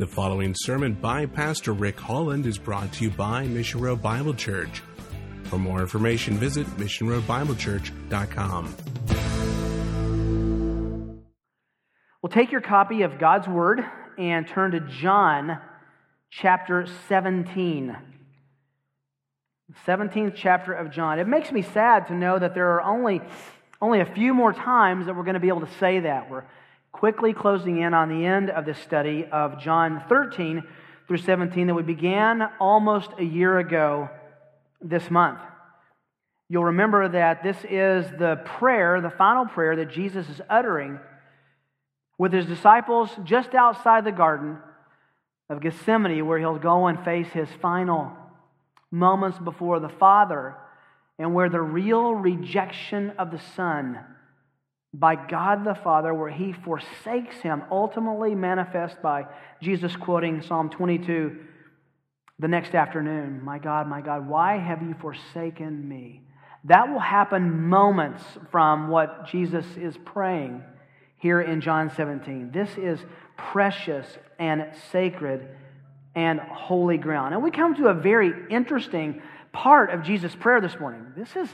The following sermon by Pastor Rick Holland is brought to you by Mission Road Bible Church. For more information, visit missionroadbiblechurch.com. Well, take your copy of God's Word and turn to John chapter 17. 17th chapter of John. It makes me sad to know that there are only, only a few more times that we're going to be able to say that. We're quickly closing in on the end of this study of John 13 through 17 that we began almost a year ago this month. You'll remember that this is the prayer, the final prayer that Jesus is uttering with his disciples just outside the Garden of Gethsemane, where he'll go and face his final moments before the Father, and where the real rejection of the Son by God the Father, where he forsakes him, ultimately manifest by Jesus quoting Psalm 22 the next afternoon My God, my God, why have you forsaken me? That will happen moments from what Jesus is praying here in John 17. This is precious and sacred and holy ground. And we come to a very interesting part of Jesus' prayer this morning. This is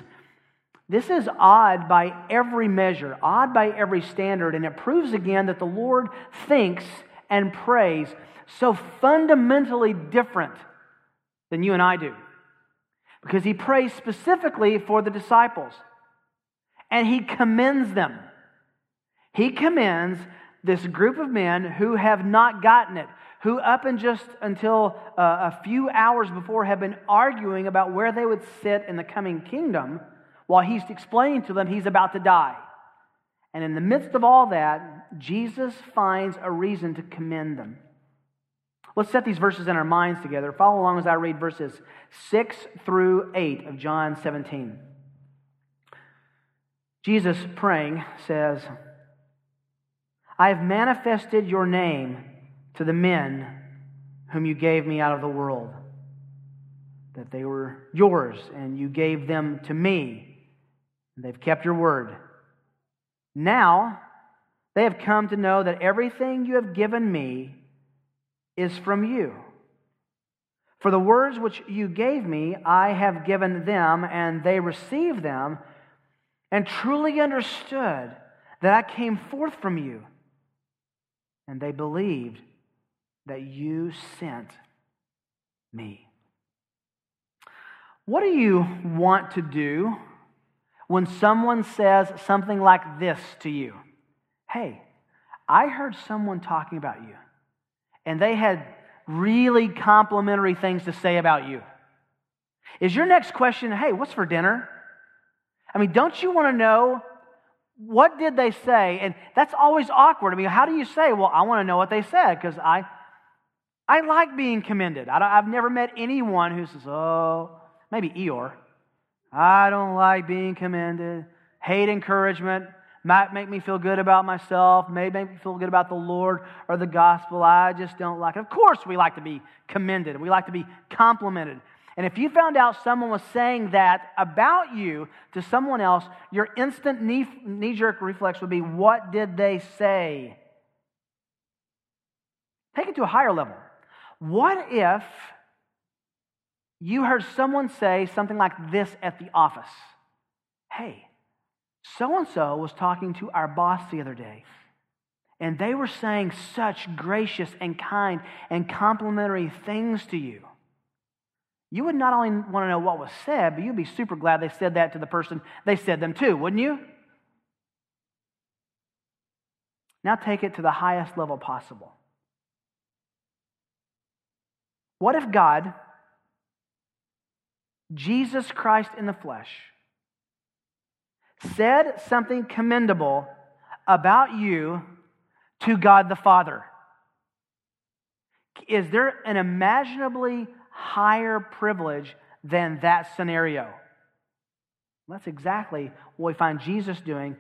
this is odd by every measure, odd by every standard, and it proves again that the Lord thinks and prays so fundamentally different than you and I do. Because he prays specifically for the disciples, and he commends them. He commends this group of men who have not gotten it, who up and just until uh, a few hours before have been arguing about where they would sit in the coming kingdom while he's explaining to them he's about to die. And in the midst of all that, Jesus finds a reason to commend them. Let's set these verses in our minds together. Follow along as I read verses 6 through 8 of John 17. Jesus, praying, says, I have manifested your name to the men whom you gave me out of the world, that they were yours, and you gave them to me They've kept your word. Now they have come to know that everything you have given me is from you. For the words which you gave me, I have given them, and they received them, and truly understood that I came forth from you. And they believed that you sent me. What do you want to do when someone says something like this to you Hey, I heard someone talking about you, and they had really complimentary things to say about you. Is your next question, Hey, what's for dinner? I mean, don't you want to know what did they say? And that's always awkward. I mean, how do you say, Well, I want to know what they said because I. I like being commended. I have never met anyone who says, oh, maybe Eeyore. I don't like being commended. Hate encouragement. Might make me feel good about myself, may make me feel good about the Lord or the gospel. I just don't like it. Of course, we like to be commended, we like to be complimented. And if you found out someone was saying that about you to someone else, your instant knee jerk reflex would be, What did they say? Take it to a higher level. What if you heard someone say something like this at the office Hey, so and so was talking to our boss the other day, and they were saying such gracious and kind and complimentary things to you. You would not only want to know what was said, but you'd be super glad they said that to the person they said them to, wouldn't you? Now take it to the highest level possible. What if God Jesus Christ in the flesh, said something commendable about you to God the Father. Is there an imaginably higher privilege than that scenario? That's exactly what we find Jesus doing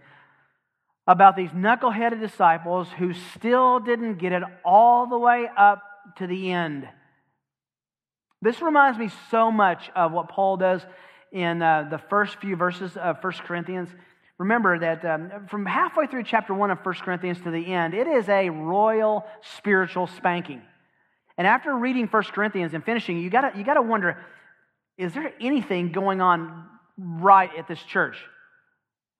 about these knuckleheaded disciples who still didn't get it all the way up to the end. This reminds me so much of what Paul does in uh, the first few verses of 1 Corinthians. Remember that um, from halfway through chapter 1 of 1 Corinthians to the end, it is a royal spiritual spanking. And after reading 1 Corinthians and finishing, you gotta, you got to wonder is there anything going on right at this church?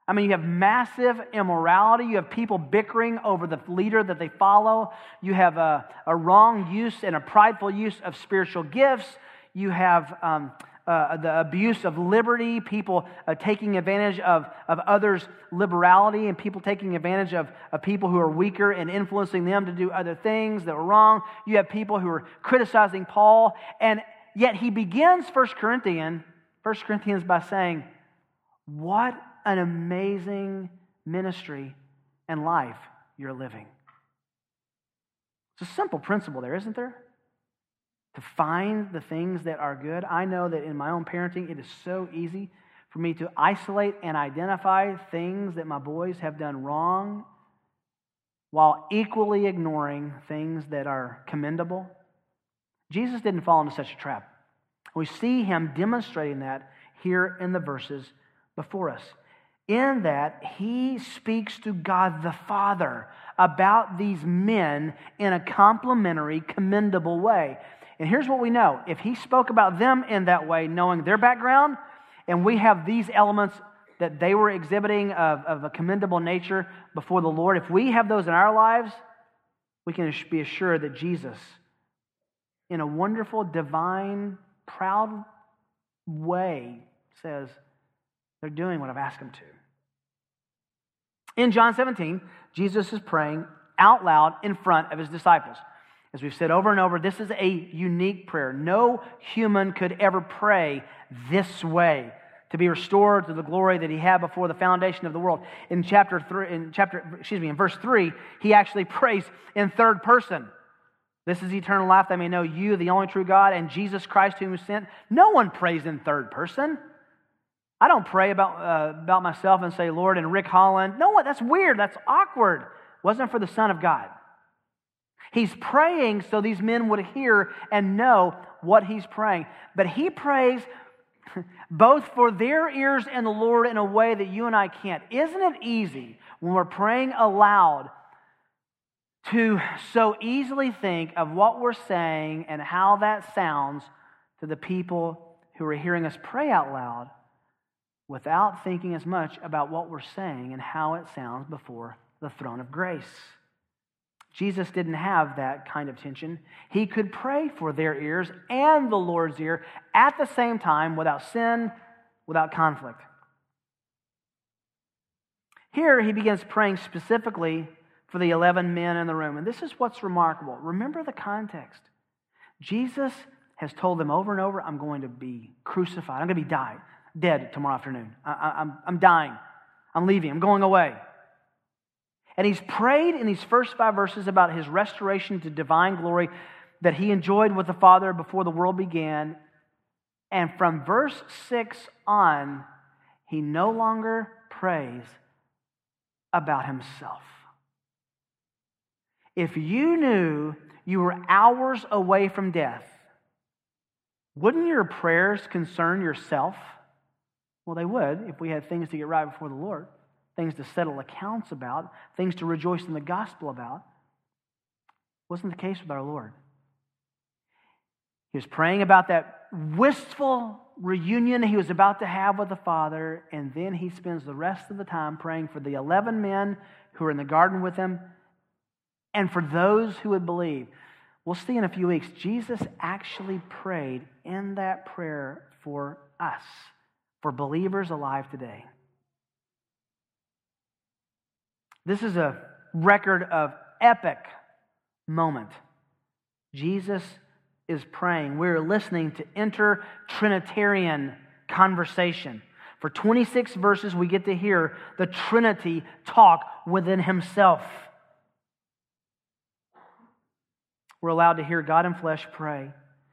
I mean, you have massive immorality. You have people bickering over the leader that they follow. You have a, a wrong use and a prideful use of spiritual gifts. You have um, uh, the abuse of liberty, people uh, taking advantage of, of others' liberality, and people taking advantage of, of people who are weaker and influencing them to do other things that were wrong. You have people who are criticizing Paul. And yet he begins 1 Corinthians, 1 Corinthians by saying, What an amazing ministry and life you're living. It's a simple principle there, isn't there? To find the things that are good. I know that in my own parenting, it is so easy for me to isolate and identify things that my boys have done wrong while equally ignoring things that are commendable. Jesus didn't fall into such a trap. We see him demonstrating that here in the verses before us in that he speaks to God the Father about these men in a complimentary, commendable way. And here's what we know if he spoke about them in that way, knowing their background, and we have these elements that they were exhibiting of, of a commendable nature before the Lord, if we have those in our lives, we can be assured that Jesus, in a wonderful, divine, proud way, says, They're doing what I've asked them to. In John 17, Jesus is praying out loud in front of his disciples. As we've said over and over, this is a unique prayer. No human could ever pray this way to be restored to the glory that he had before the foundation of the world. In chapter 3 in chapter excuse me, in verse 3, he actually prays in third person. This is eternal life that may know you, the only true God, and Jesus Christ whom you sent. No one prays in third person. I don't pray about, uh, about myself and say, Lord, and Rick Holland. No, what? that's weird. That's awkward. It wasn't for the Son of God. He's praying so these men would hear and know what he's praying. But he prays both for their ears and the Lord in a way that you and I can't. Isn't it easy when we're praying aloud to so easily think of what we're saying and how that sounds to the people who are hearing us pray out loud? Without thinking as much about what we're saying and how it sounds before the throne of grace. Jesus didn't have that kind of tension. He could pray for their ears and the Lord's ear at the same time without sin, without conflict. Here he begins praying specifically for the 11 men in the room. And this is what's remarkable. Remember the context. Jesus has told them over and over, I'm going to be crucified. I'm going to be died dead tomorrow afternoon. I, I'm, I'm dying. I'm leaving. I'm going away. And he's prayed in these first five verses about his restoration to divine glory that he enjoyed with the Father before the world began. And from verse 6 on, he no longer prays about himself. If you knew you were hours away from death, wouldn't your prayers concern yourself? Well, they would if we had things to get right before the Lord, things to settle accounts about, things to rejoice in the gospel about. Wasn't the case with our Lord. He was praying about that wistful reunion he was about to have with the Father, and then he spends the rest of the time praying for the 11 men who are in the garden with him and for those who would believe. We'll see in a few weeks, Jesus actually prayed in that prayer for us for believers alive today. This is a record of epic moment. Jesus is praying. We're listening to inter Trinitarian conversation. For 26 verses, we get to hear the Trinity talk within Himself. We're allowed to hear God in flesh pray.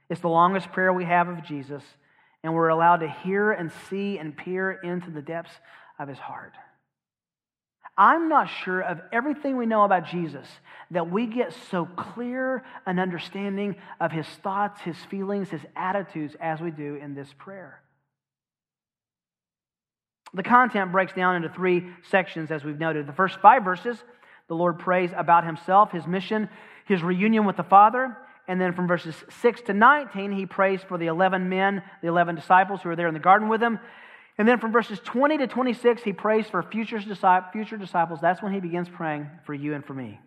It's the longest prayer we have of Jesus and we're allowed to hear and see and peer into the depths of his heart. I'm not sure of everything we know about Jesus that we get so clear an understanding of his thoughts, his feelings, his attitudes as we do in this prayer. The content breaks down into three sections, as we've noted. The first five verses, the Lord prays about himself, his mission, his reunion with the Father. And then from verses 6 to 19, he prays for the 11 men, the 11 disciples who are there in the garden with him. And then from verses 20 to 26, he prays for future disciples. That's when he begins praying for you and for me.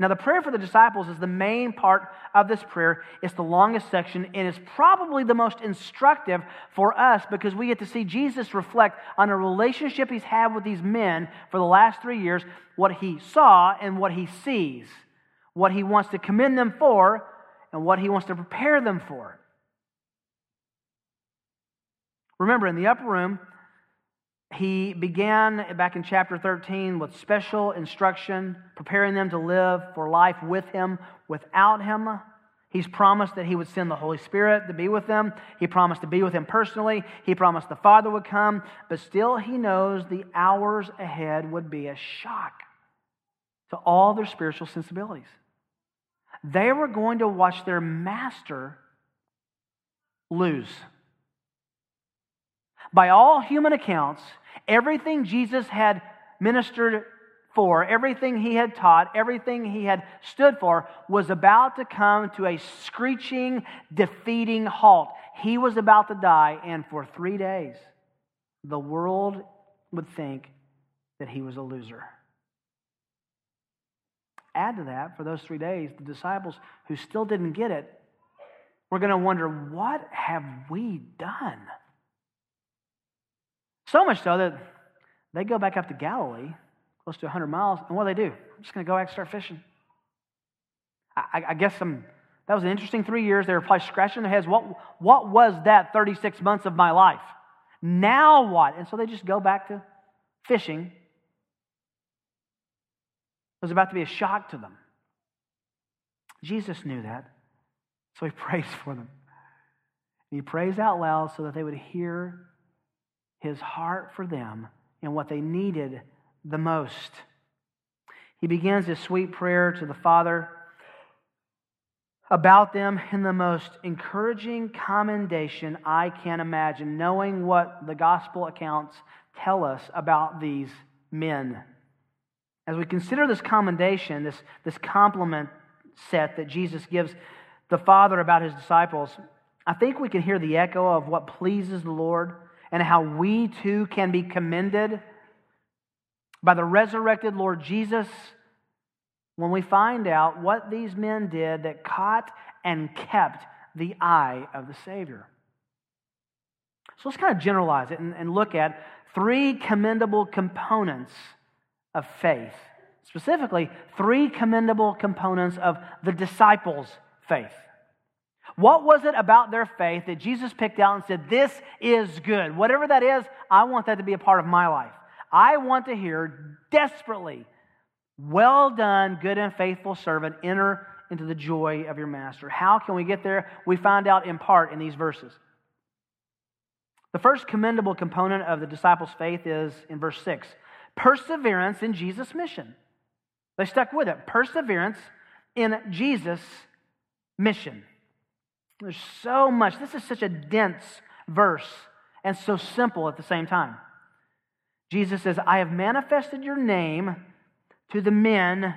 Now, the prayer for the disciples is the main part of this prayer. It's the longest section and it's probably the most instructive for us because we get to see Jesus reflect on a relationship he's had with these men for the last three years, what he saw and what he sees, what he wants to commend them for, and what he wants to prepare them for. Remember, in the upper room, he began back in chapter 13 with special instruction, preparing them to live for life with him, without him. He's promised that he would send the Holy Spirit to be with them. He promised to be with him personally. He promised the Father would come, but still he knows the hours ahead would be a shock to all their spiritual sensibilities. They were going to watch their master lose. By all human accounts, everything Jesus had ministered for, everything he had taught, everything he had stood for, was about to come to a screeching, defeating halt. He was about to die, and for three days, the world would think that he was a loser. Add to that, for those three days, the disciples who still didn't get it were going to wonder, what have we done? So much so that they go back up to Galilee, close to 100 miles, and what do they do? I'm just going to go back and start fishing. I, I guess some, that was an interesting three years. They were probably scratching their heads. What, what was that 36 months of my life? Now what? And so they just go back to fishing. Was about to be a shock to them. Jesus knew that, so he prays for them. he prays out loud so that they would hear his heart for them and what they needed the most. He begins his sweet prayer to the Father about them in the most encouraging commendation I can imagine, knowing what the gospel accounts tell us about these men. As we consider this commendation, this, this compliment set that Jesus gives the Father about his disciples, I think we can hear the echo of what pleases the Lord and how we too can be commended by the resurrected Lord Jesus when we find out what these men did that caught and kept the eye of the Savior. So let's kind of generalize it and, and look at three commendable components of faith. Specifically, three commendable components of the disciples' faith. What was it about their faith that Jesus picked out and said, This is good? Whatever that is, I want that to be a part of my life. I want to hear desperately, Well done, good and faithful servant. Enter into the joy of your master. How can we get there? We find out in part in these verses. The first commendable component of the disciples' faith is in verse 6 perseverance in Jesus' mission. They stuck with it. Perseverance in Jesus' mission. There's so much. This is such a dense verse and so simple at the same time. Jesus says, I have manifested your name to the men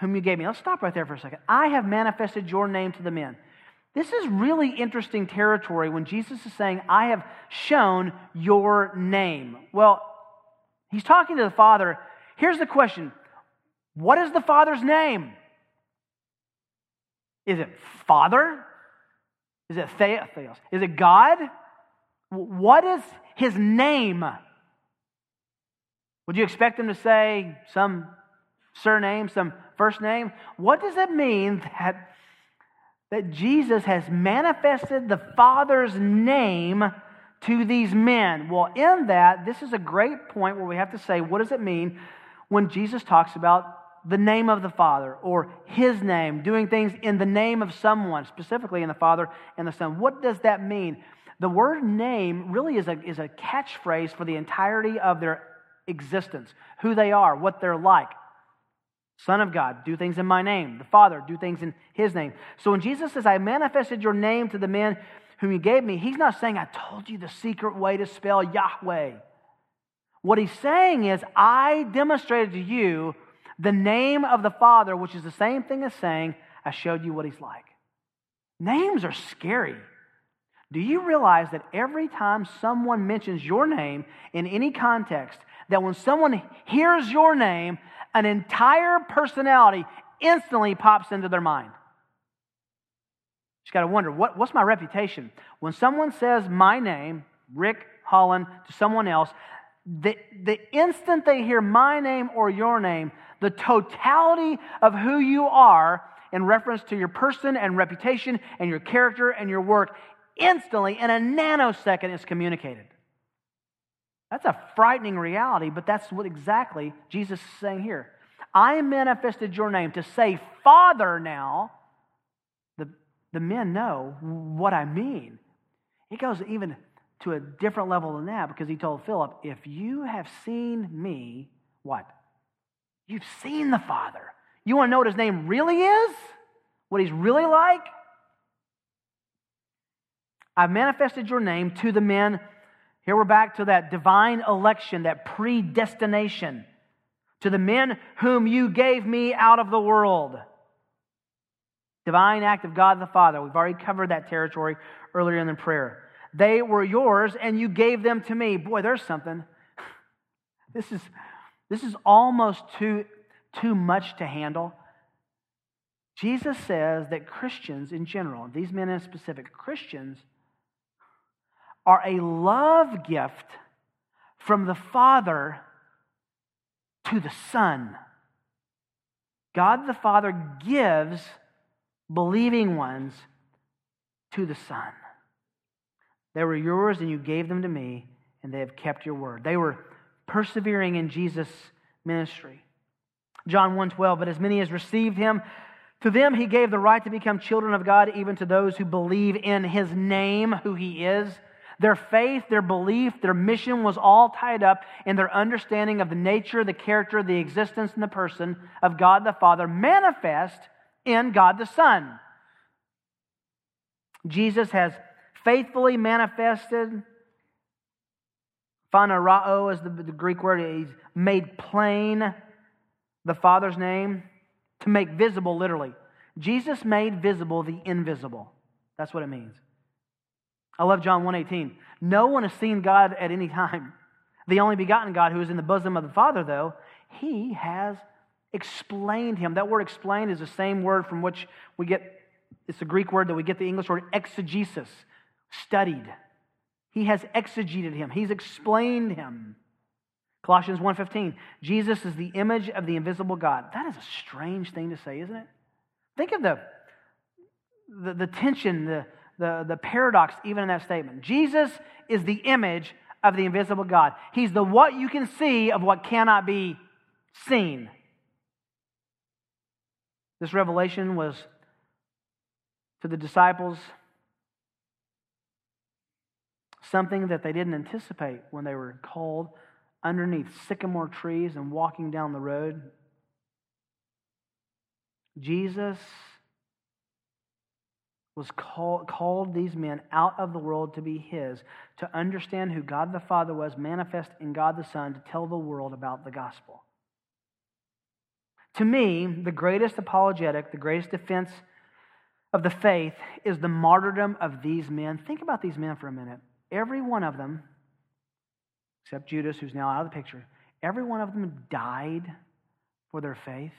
whom you gave me. Let's stop right there for a second. I have manifested your name to the men. This is really interesting territory when Jesus is saying, I have shown your name. Well, he's talking to the Father. Here's the question What is the Father's name? Is it Father? Is it Theos? Is it God? What is his name? Would you expect him to say some surname, some first name? What does it mean that, that Jesus has manifested the Father's name to these men? Well, in that, this is a great point where we have to say, what does it mean when Jesus talks about the name of the Father or His name, doing things in the name of someone, specifically in the Father and the Son. What does that mean? The word name really is a, is a catchphrase for the entirety of their existence who they are, what they're like. Son of God, do things in my name. The Father, do things in His name. So when Jesus says, I manifested your name to the men whom you gave me, He's not saying, I told you the secret way to spell Yahweh. What He's saying is, I demonstrated to you the name of the Father, which is the same thing as saying, I showed you what he's like. Names are scary. Do you realize that every time someone mentions your name in any context, that when someone hears your name, an entire personality instantly pops into their mind? You got to wonder, what, what's my reputation? When someone says my name, Rick Holland, to someone else, the, the instant they hear my name or your name, the totality of who you are in reference to your person and reputation and your character and your work instantly in a nanosecond is communicated. That's a frightening reality, but that's what exactly Jesus is saying here. I manifested your name to say, Father, now. The, men know what I mean. It goes even to a different level than that because he told Philip, If you have seen me, what? You've seen the Father. You want to know what his name really is? What he's really like? I've manifested your name to the men. Here we're back to that divine election, that predestination. To the men whom you gave me out of the world. Divine act of God the Father. We've already covered that territory earlier in the prayer. They were yours and you gave them to me. Boy, there's something. This is, this is almost too, too much to handle. Jesus says that Christians in general, these men in specific, Christians are a love gift from the Father to the Son. God the Father gives believing ones to the Son. They were yours, and you gave them to me, and they have kept your word. They were persevering in Jesus' ministry. John 1:12, but as many as received him, to them he gave the right to become children of God, even to those who believe in his name, who he is. Their faith, their belief, their mission was all tied up in their understanding of the nature, the character, the existence, and the person of God the Father, manifest in God the Son. Jesus has faithfully manifested. Phanerao is the, the Greek word. He's made plain the Father's name to make visible, literally. Jesus made visible the invisible. That's what it means. I love John 1:18. No one has seen God at any time. The only begotten God who is in the bosom of the Father, though, he has explained him. That word explained is the same word from which we get, it's the Greek word that we get the English word exegesis, studied. He has exegeted him. He's explained him. Colossians 1:15. Jesus is the image of the invisible God. That is a strange thing to say, isn't it? Think of the, the, the tension, the, the, the paradox even in that statement. Jesus is the image of the invisible God. He's the what you can see of what cannot be seen. This revelation was to the disciples something that they didn't anticipate when they were called underneath sycamore trees and walking down the road. Jesus was call, called these men out of the world to be his, to understand who God the Father was, manifest in God the Son, to tell the world about the gospel. To me, the greatest apologetic, the greatest defense of the faith is the martyrdom of these men. Think about these men for a minute. Every one of them, except Judas, who's now out of the picture, every one of them died for their faith.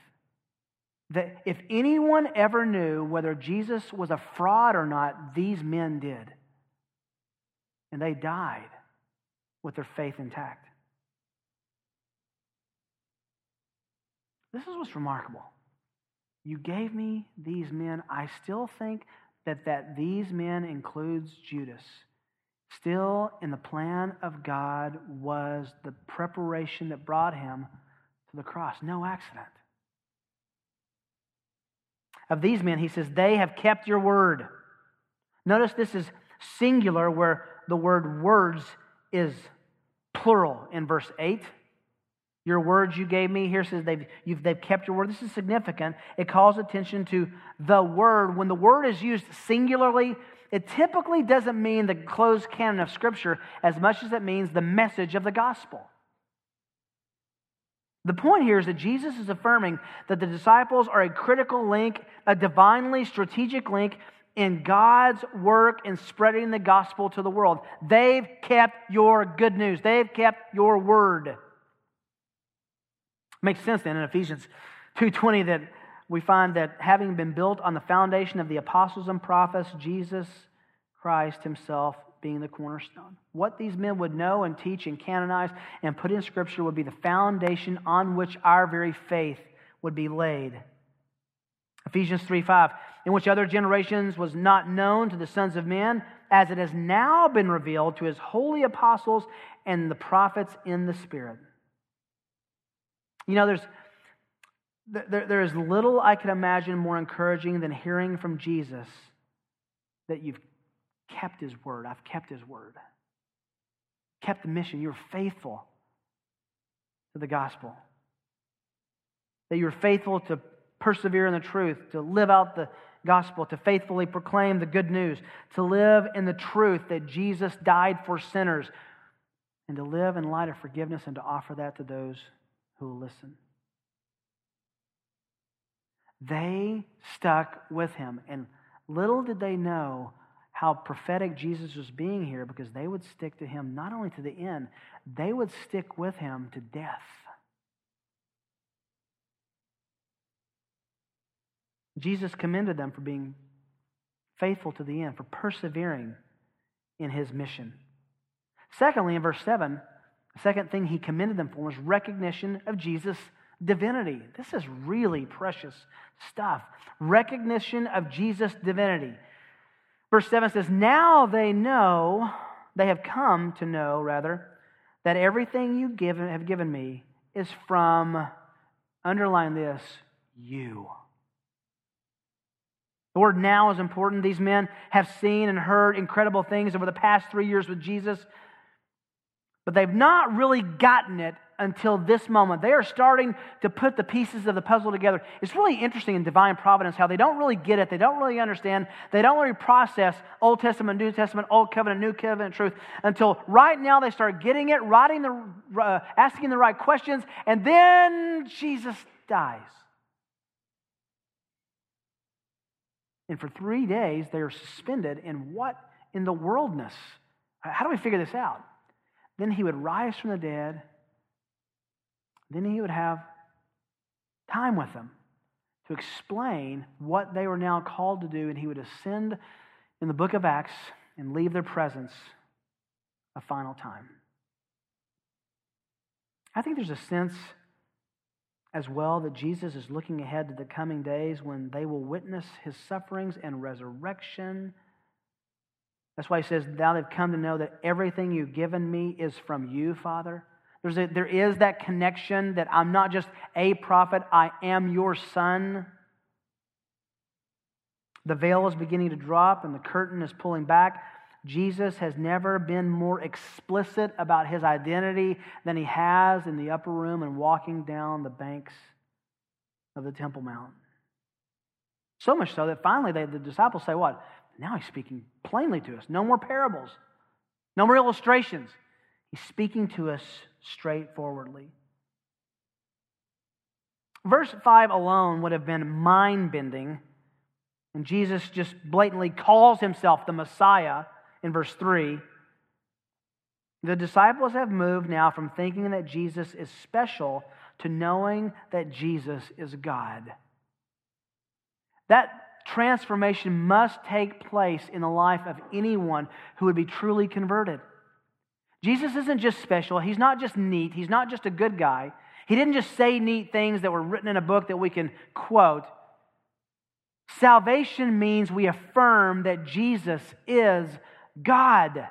That if anyone ever knew whether Jesus was a fraud or not, these men did. And they died with their faith intact. This is what's remarkable. You gave me these men. I still think that, that these men includes Judas still in the plan of God was the preparation that brought him to the cross. No accident. Of these men, he says, they have kept your word. Notice this is singular where the word words is plural in verse 8. Your words you gave me, here says they've, they've kept your word. This is significant. It calls attention to the word. When the word is used singularly, it typically doesn't mean the closed canon of Scripture as much as it means the message of the gospel. The point here is that Jesus is affirming that the disciples are a critical link, a divinely strategic link in God's work in spreading the gospel to the world. They've kept your good news. They've kept your word. Makes sense then in Ephesians 2:20 that we find that having been built on the foundation of the apostles and prophets, Jesus Christ himself being the cornerstone. What these men would know and teach and canonize and put in scripture would be the foundation on which our very faith would be laid. Ephesians 3 5, in which other generations was not known to the sons of men, as it has now been revealed to his holy apostles and the prophets in the Spirit. You know, there's there, there is little I could imagine more encouraging than hearing from Jesus that you've kept his word. I've kept his word. Kept the mission. You're faithful to the gospel. That you're faithful to persevere in the truth, to live out the gospel, to faithfully proclaim the good news, to live in the truth that Jesus died for sinners, and to live in light of forgiveness and to offer that to those who will listen. They stuck with him, and little did they know how prophetic Jesus was being here because they would stick to him not only to the end, they would stick with him to death. Jesus commended them for being faithful to the end, for persevering in his mission. Secondly, in verse 7, second thing he commended them for was recognition of Jesus' divinity. This is really precious stuff. Recognition of Jesus' divinity. Verse 7 says, Now they know, they have come to know, rather, that everything you give, have given me is from, underline this, you. The word now is important. These men have seen and heard incredible things over the past three years with Jesus, but they've not really gotten it until this moment. They are starting to put the pieces of the puzzle together. It's really interesting in divine providence how they don't really get it, they don't really understand, they don't really process Old Testament, New Testament, Old Covenant, New Covenant truth until right now they start getting it, writing the, uh, asking the right questions, and then Jesus dies. And for three days, they are suspended in what in the worldness? How do we figure this out? Then he would rise from the dead then he would have time with them to explain what they were now called to do, and he would ascend in the book of Acts and leave their presence a final time. I think there's a sense as well that Jesus is looking ahead to the coming days when they will witness his sufferings and resurrection. That's why he says, Now they've come to know that everything you've given me is from you, Father. There's a, there is that connection that I'm not just a prophet, I am your son. The veil is beginning to drop and the curtain is pulling back. Jesus has never been more explicit about his identity than he has in the upper room and walking down the banks of the Temple Mount. So much so that finally they, the disciples say, What? Now he's speaking plainly to us. No more parables, no more illustrations. He's speaking to us straightforwardly. Verse 5 alone would have been mind bending, and Jesus just blatantly calls himself the Messiah in verse 3. The disciples have moved now from thinking that Jesus is special to knowing that Jesus is God. That transformation must take place in the life of anyone who would be truly converted. Jesus isn't just special. He's not just neat. He's not just a good guy. He didn't just say neat things that were written in a book that we can quote. Salvation means we affirm that Jesus is God.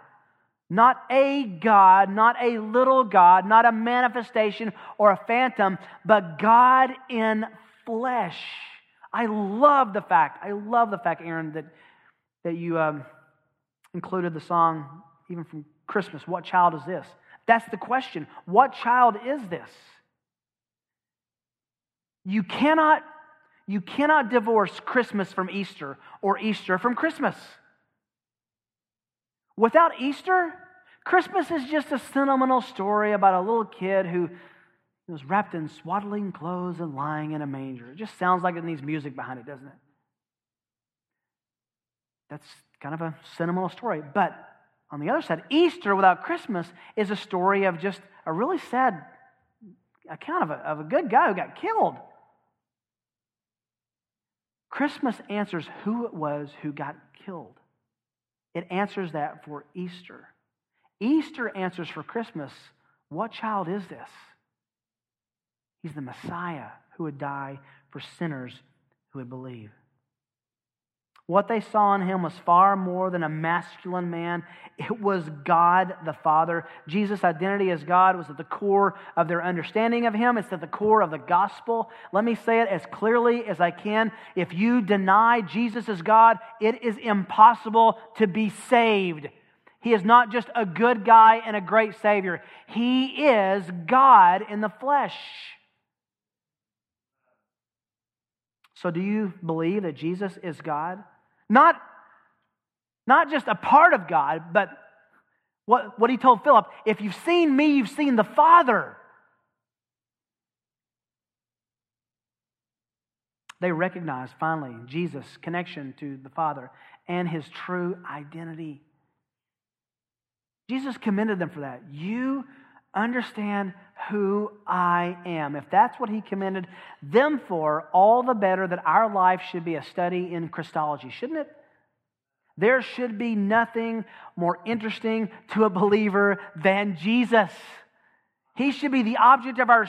Not a God, not a little God, not a manifestation or a phantom, but God in flesh. I love the fact, I love the fact, Aaron, that, that you um, included the song even from Christmas. What child is this? That's the question. What child is this? You cannot, you cannot divorce Christmas from Easter or Easter from Christmas. Without Easter, Christmas is just a sentimental story about a little kid who, He was wrapped in swaddling clothes and lying in a manger. It just sounds like it needs music behind it, doesn't it? That's kind of a sentimental story. But on the other side, Easter without Christmas is a story of just a really sad account of a, of a good guy who got killed. Christmas answers who it was who got killed. It answers that for Easter. Easter answers for Christmas what child is this? He's the Messiah who would die for sinners who would believe. What they saw in him was far more than a masculine man. It was God the Father. Jesus' identity as God was at the core of their understanding of him. It's at the core of the gospel. Let me say it as clearly as I can. If you deny Jesus as God, it is impossible to be saved. He is not just a good guy and a great Savior, He is God in the flesh. So, do you believe that Jesus is God? Not, not just a part of God, but what, what he told Philip if you've seen me, you've seen the Father. They recognized finally Jesus' connection to the Father and his true identity. Jesus commended them for that. You understand who I am. If that's what he commended them for, all the better that our life should be a study in Christology, shouldn't it? There should be nothing more interesting to a believer than Jesus. He should be the object of our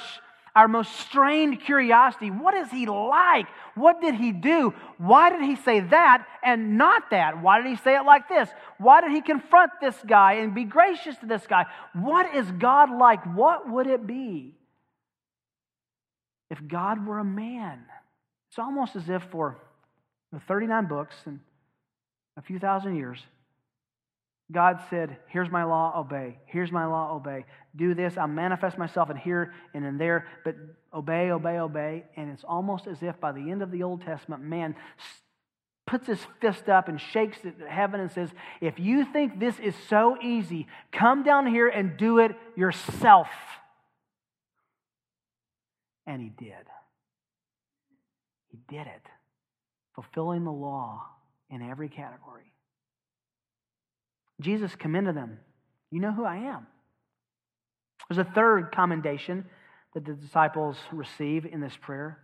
our most strained curiosity. What is he like? What did he do? Why did he say that and not that? Why did he say it like this? Why did he confront this guy and be gracious to this guy? What is God like? What would it be if God were a man? It's almost as if for 39 books and a few thousand years, God said, Here's my law, obey. Here's my law, obey. Do this. I'll manifest myself in here and in there, but obey, obey, obey. And it's almost as if by the end of the Old Testament, man puts his fist up and shakes it at heaven and says, If you think this is so easy, come down here and do it yourself. And he did. He did it, fulfilling the law in every category. Jesus commended them. You know who I am. There's a third commendation that the disciples receive in this prayer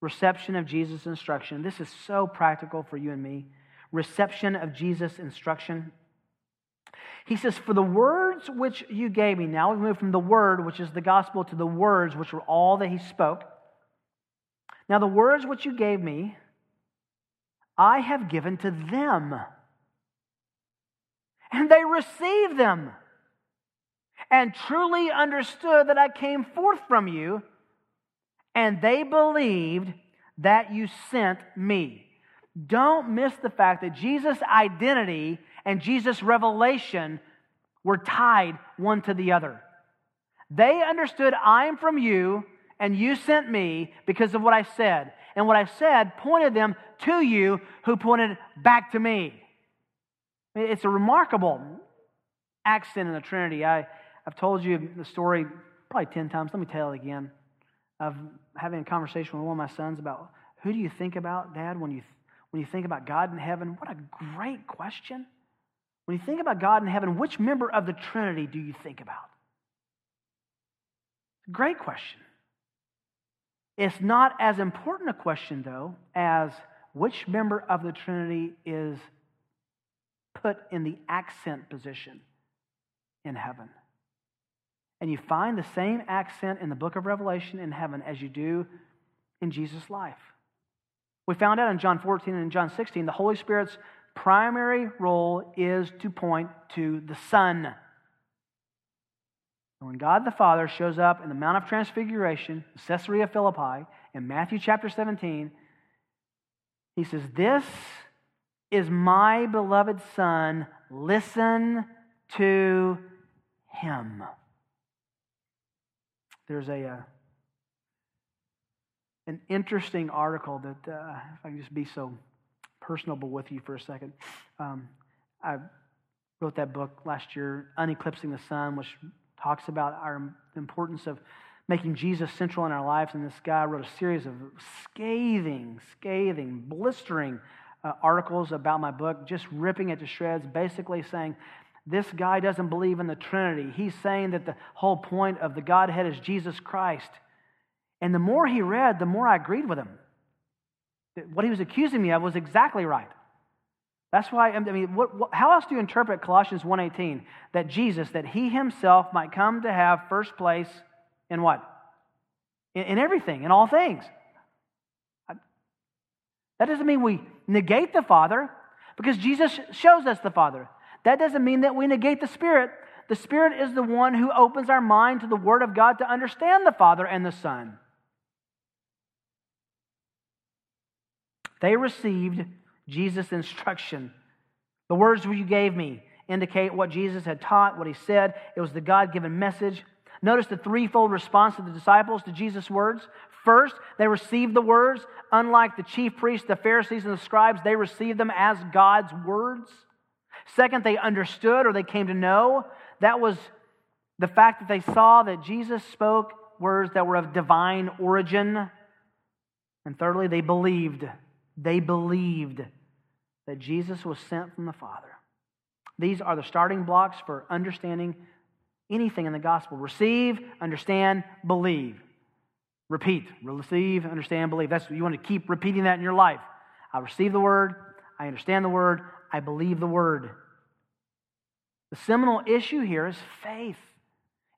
reception of Jesus' instruction. This is so practical for you and me. Reception of Jesus' instruction. He says, For the words which you gave me, now we move from the word, which is the gospel, to the words, which were all that he spoke. Now, the words which you gave me, I have given to them and they received them and truly understood that I came forth from you, and they believed that you sent me. Don't miss the fact that Jesus' identity and Jesus' revelation were tied one to the other. They understood, I am from you, and you sent me because of what I said. And what I said pointed them to you, who pointed back to me. It's a remarkable accent in the Trinity. I, I've told you the story probably 10 times. Let me tell it again. Of having a conversation with one of my sons about who do you think about, Dad, when you, when you think about God in heaven? What a great question. When you think about God in heaven, which member of the Trinity do you think about? Great question. It's not as important a question, though, as which member of the Trinity is put in the accent position in heaven. And you find the same accent in the book of Revelation in heaven as you do in Jesus' life. We found out in John 14 and in John 16 the Holy Spirit's primary role is to point to the Son. When God the Father shows up in the Mount of Transfiguration, Caesarea Philippi, in Matthew chapter 17, he says, This is my beloved Son. Listen to him. There's a, uh, an interesting article that, uh, if I can just be so personable with you for a second. Um, I wrote that book last year, Uneclipsing the Son, which talks about our importance of making Jesus central in our lives. And this guy wrote a series of scathing, scathing, blistering uh, articles about my book, just ripping it to shreds, basically saying, this guy doesn't believe in the Trinity. He's saying that the whole point of the Godhead is Jesus Christ. And the more he read, the more I agreed with him. What he was accusing me of was exactly right. That's why, I mean, what, what, how else do you interpret Colossians 1.18? That Jesus, that he himself might come to have first place in what? In, in everything, in all things. That doesn't mean we negate the Father, because Jesus shows us the Father. That doesn't mean that we negate the Spirit. The Spirit is the one who opens our mind to the Word of God to understand the Father and the Son. They received Jesus' instruction. The words you gave me indicate what Jesus had taught, what he said. It was the God given message. Notice the threefold response of the disciples to Jesus' words. First, they received the words. Unlike the chief priests, the Pharisees, and the scribes, they received them as God's words. Second, they understood or they came to know. That was the fact that they saw that Jesus spoke words that were of divine origin. And thirdly, they believed. They believed that Jesus was sent from the Father. These are the starting blocks for understanding anything in the gospel receive, understand, believe. Repeat. Receive, understand, believe. That's you want to keep repeating that in your life. I receive the word, I understand the word, I believe the word. The seminal issue here is faith,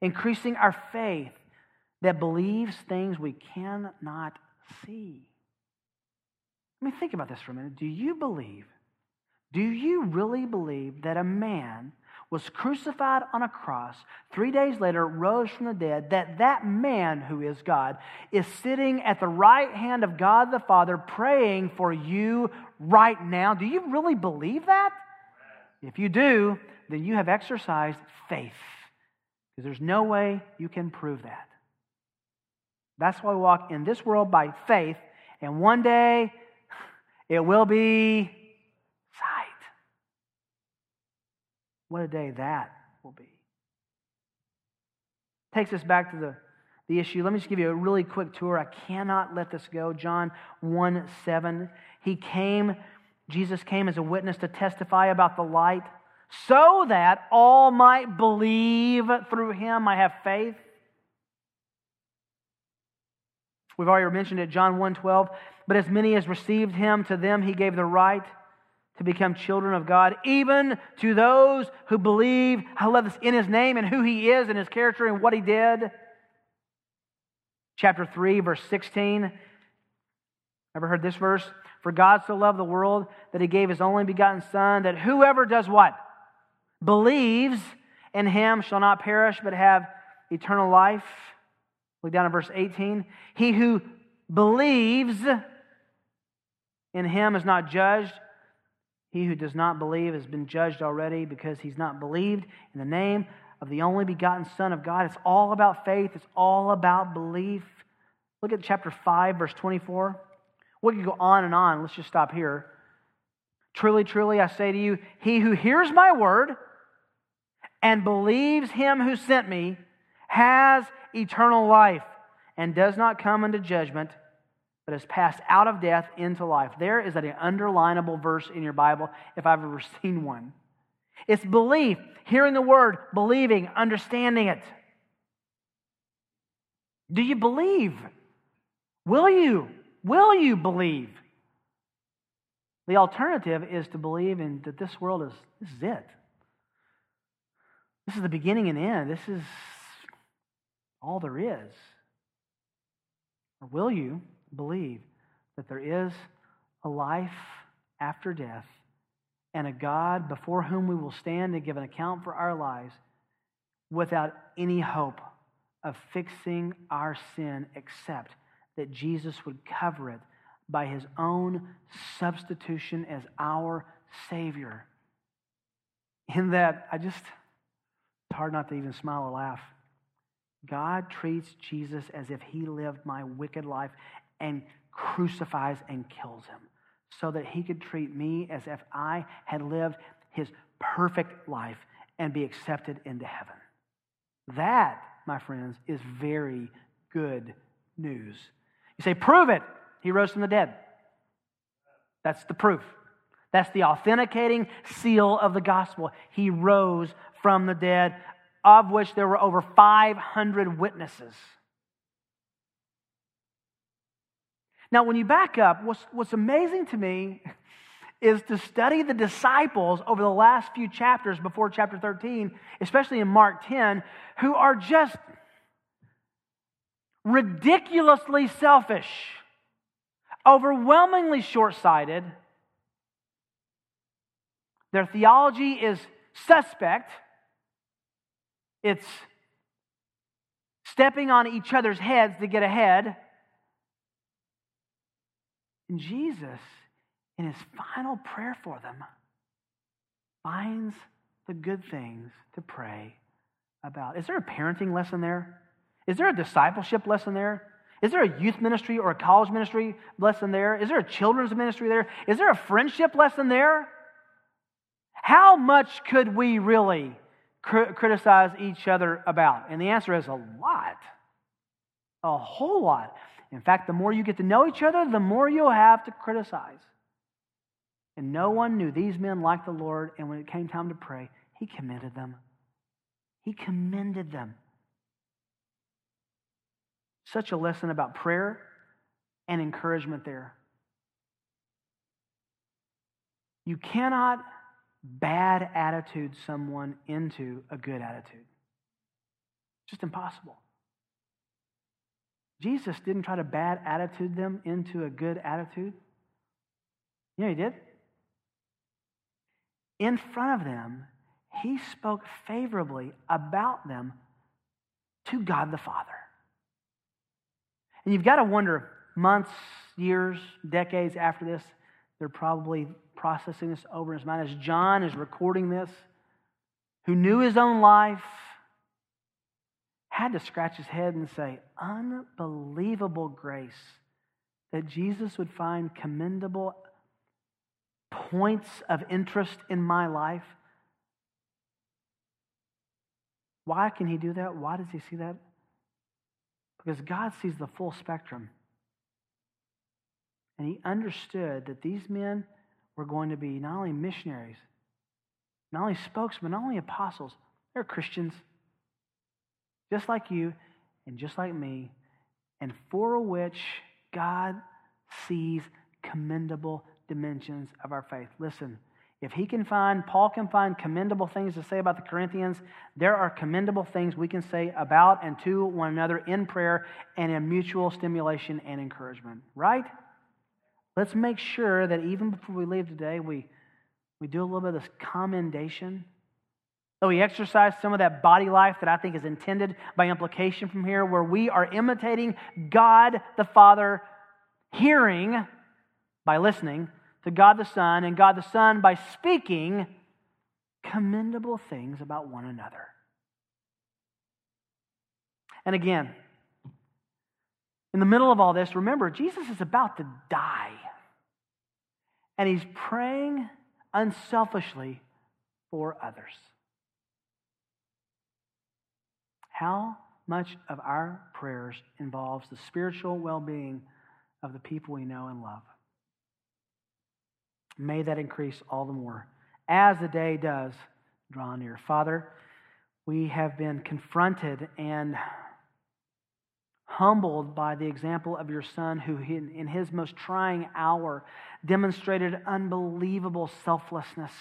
increasing our faith that believes things we cannot see. I mean, think about this for a minute. Do you believe, do you really believe that a man was crucified on a cross, three days later rose from the dead, that that man who is God is sitting at the right hand of God the Father praying for you right now? Do you really believe that? If you do, then you have exercised faith. Because there's no way you can prove that. That's why we walk in this world by faith, and one day it will be What a day that will be. Takes us back to the, the issue. Let me just give you a really quick tour. I cannot let this go. John 1 7. He came, Jesus came as a witness to testify about the light so that all might believe through him, I have faith. We've already mentioned it, John 1:12. But as many as received him, to them he gave the right to become children of God, even to those who believe, I love this, in his name and who he is and his character and what he did. Chapter 3, verse 16. Ever heard this verse? For God so loved the world that he gave his only begotten Son, that whoever does what? believes in him shall not perish but have eternal life. Look down at verse 18. He who believes in him is not judged. He who does not believe has been judged already because he's not believed in the name of the only begotten Son of God. It's all about faith, it's all about belief. Look at chapter 5, verse 24. We could go on and on. Let's just stop here. Truly, truly, I say to you, he who hears my word and believes him who sent me has eternal life and does not come into judgment, has passed out of death into life. There is an underlinable verse in your Bible if I've ever seen one. It's belief, hearing the word, believing, understanding it. Do you believe? Will you? Will you believe? The alternative is to believe in that this world is this is it. This is the beginning and end. This is all there is. Or will you believe that there is a life after death and a God before whom we will stand and give an account for our lives without any hope of fixing our sin except that Jesus would cover it by his own substitution as our Savior? In that, I just. It's hard not to even smile or laugh. God treats Jesus as if he lived my wicked life and crucifies and kills him so that he could treat me as if I had lived his perfect life and be accepted into heaven. That, my friends, is very good news. You say, prove it. He rose from the dead. That's the proof. That's the authenticating seal of the gospel. He rose from the dead, of which there were over 500 witnesses. Now, when you back up, what's, what's amazing to me is to study the disciples over the last few chapters before chapter 13, especially in Mark 10, who are just ridiculously selfish, overwhelmingly short sighted. Their theology is suspect. It's stepping on each other's heads to get ahead. And Jesus, in his final prayer for them, finds the good things to pray about. Is there a parenting lesson there? Is there a discipleship lesson there? Is there a youth ministry or a college ministry lesson there? Is there a children's ministry there? Is there a friendship lesson there? How much could we really cr- criticize each other about? And the answer is a lot. A whole lot. In fact, the more you get to know each other, the more you'll have to criticize. And no one knew these men like the Lord, and when it came time to pray, he commended them. He commended them. Such a lesson about prayer and encouragement there. You cannot bad attitude someone into a good attitude. Just impossible. Jesus didn't try to bad attitude them into a good attitude. You know, he did. In front of them, he spoke favorably about them to God the Father. And you've got to wonder months, years, decades after this, they're probably processing this over in his mind as John is recording this, who knew his own life, had to scratch his head and say, Unbelievable grace that Jesus would find commendable points of interest in my life. Why can he do that? Why does he see that? Because God sees the full spectrum. And he understood that these men were going to be not only missionaries, not only spokesmen, not only apostles, they're Christians, just like you and just like me, and for which God sees commendable dimensions of our faith. Listen, if he can find, Paul can find commendable things to say about the Corinthians, there are commendable things we can say about and to one another in prayer and in mutual stimulation and encouragement. Right? Let's make sure that even before we leave today, we, we do a little bit of this commendation. That we exercise some of that body life that I think is intended by implication from here, where we are imitating God the Father, hearing by listening to God the Son, and God the Son by speaking commendable things about one another. And again, in the middle of all this, remember, Jesus is about to die. And he's praying unselfishly for others. How much of our prayers involves the spiritual well being of the people we know and love? May that increase all the more as the day does draw near. Father, we have been confronted and humbled by the example of your son, who in his most trying hour demonstrated unbelievable selflessness,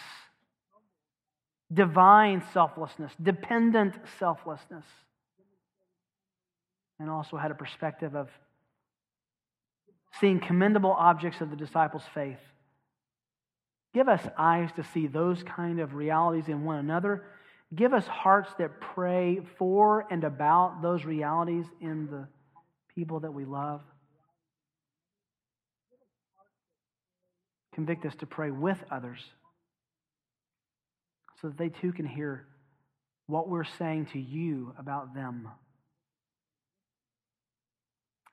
divine selflessness, dependent selflessness, and also had a perspective of seeing commendable objects of the disciples' faith. Give us eyes to see those kind of realities in one another. Give us hearts that pray for and about those realities in the people that we love. Convict us to pray with others so that they too can hear what we're saying to you about them.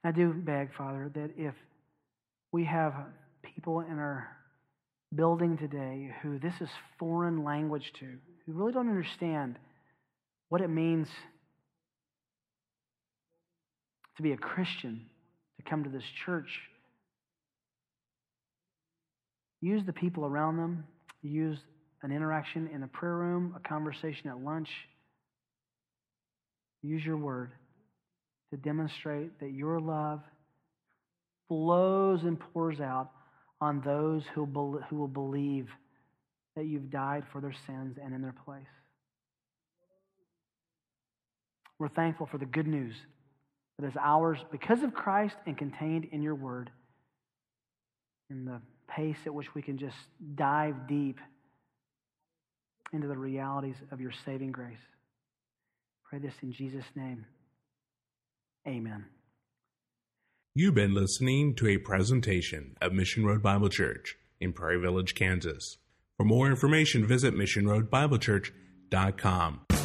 I do beg, Father, that if we have people in our building today who this is foreign language to, who really don't understand what it means to be a Christian, to come to this church. Use the people around them. Use an interaction in the prayer room, a conversation at lunch. Use your word to demonstrate that your love flows and pours out on those who, who will believe that you've died for their sins and in their place. We're thankful for the good news that is ours because of Christ and contained in your word, in the pace at which we can just dive deep into the realities of your saving grace. Pray this in Jesus' name. Amen. You've been listening to a presentation of Mission Road Bible Church in Prairie Village, Kansas. For more information, visit missionroadbiblechurch.com.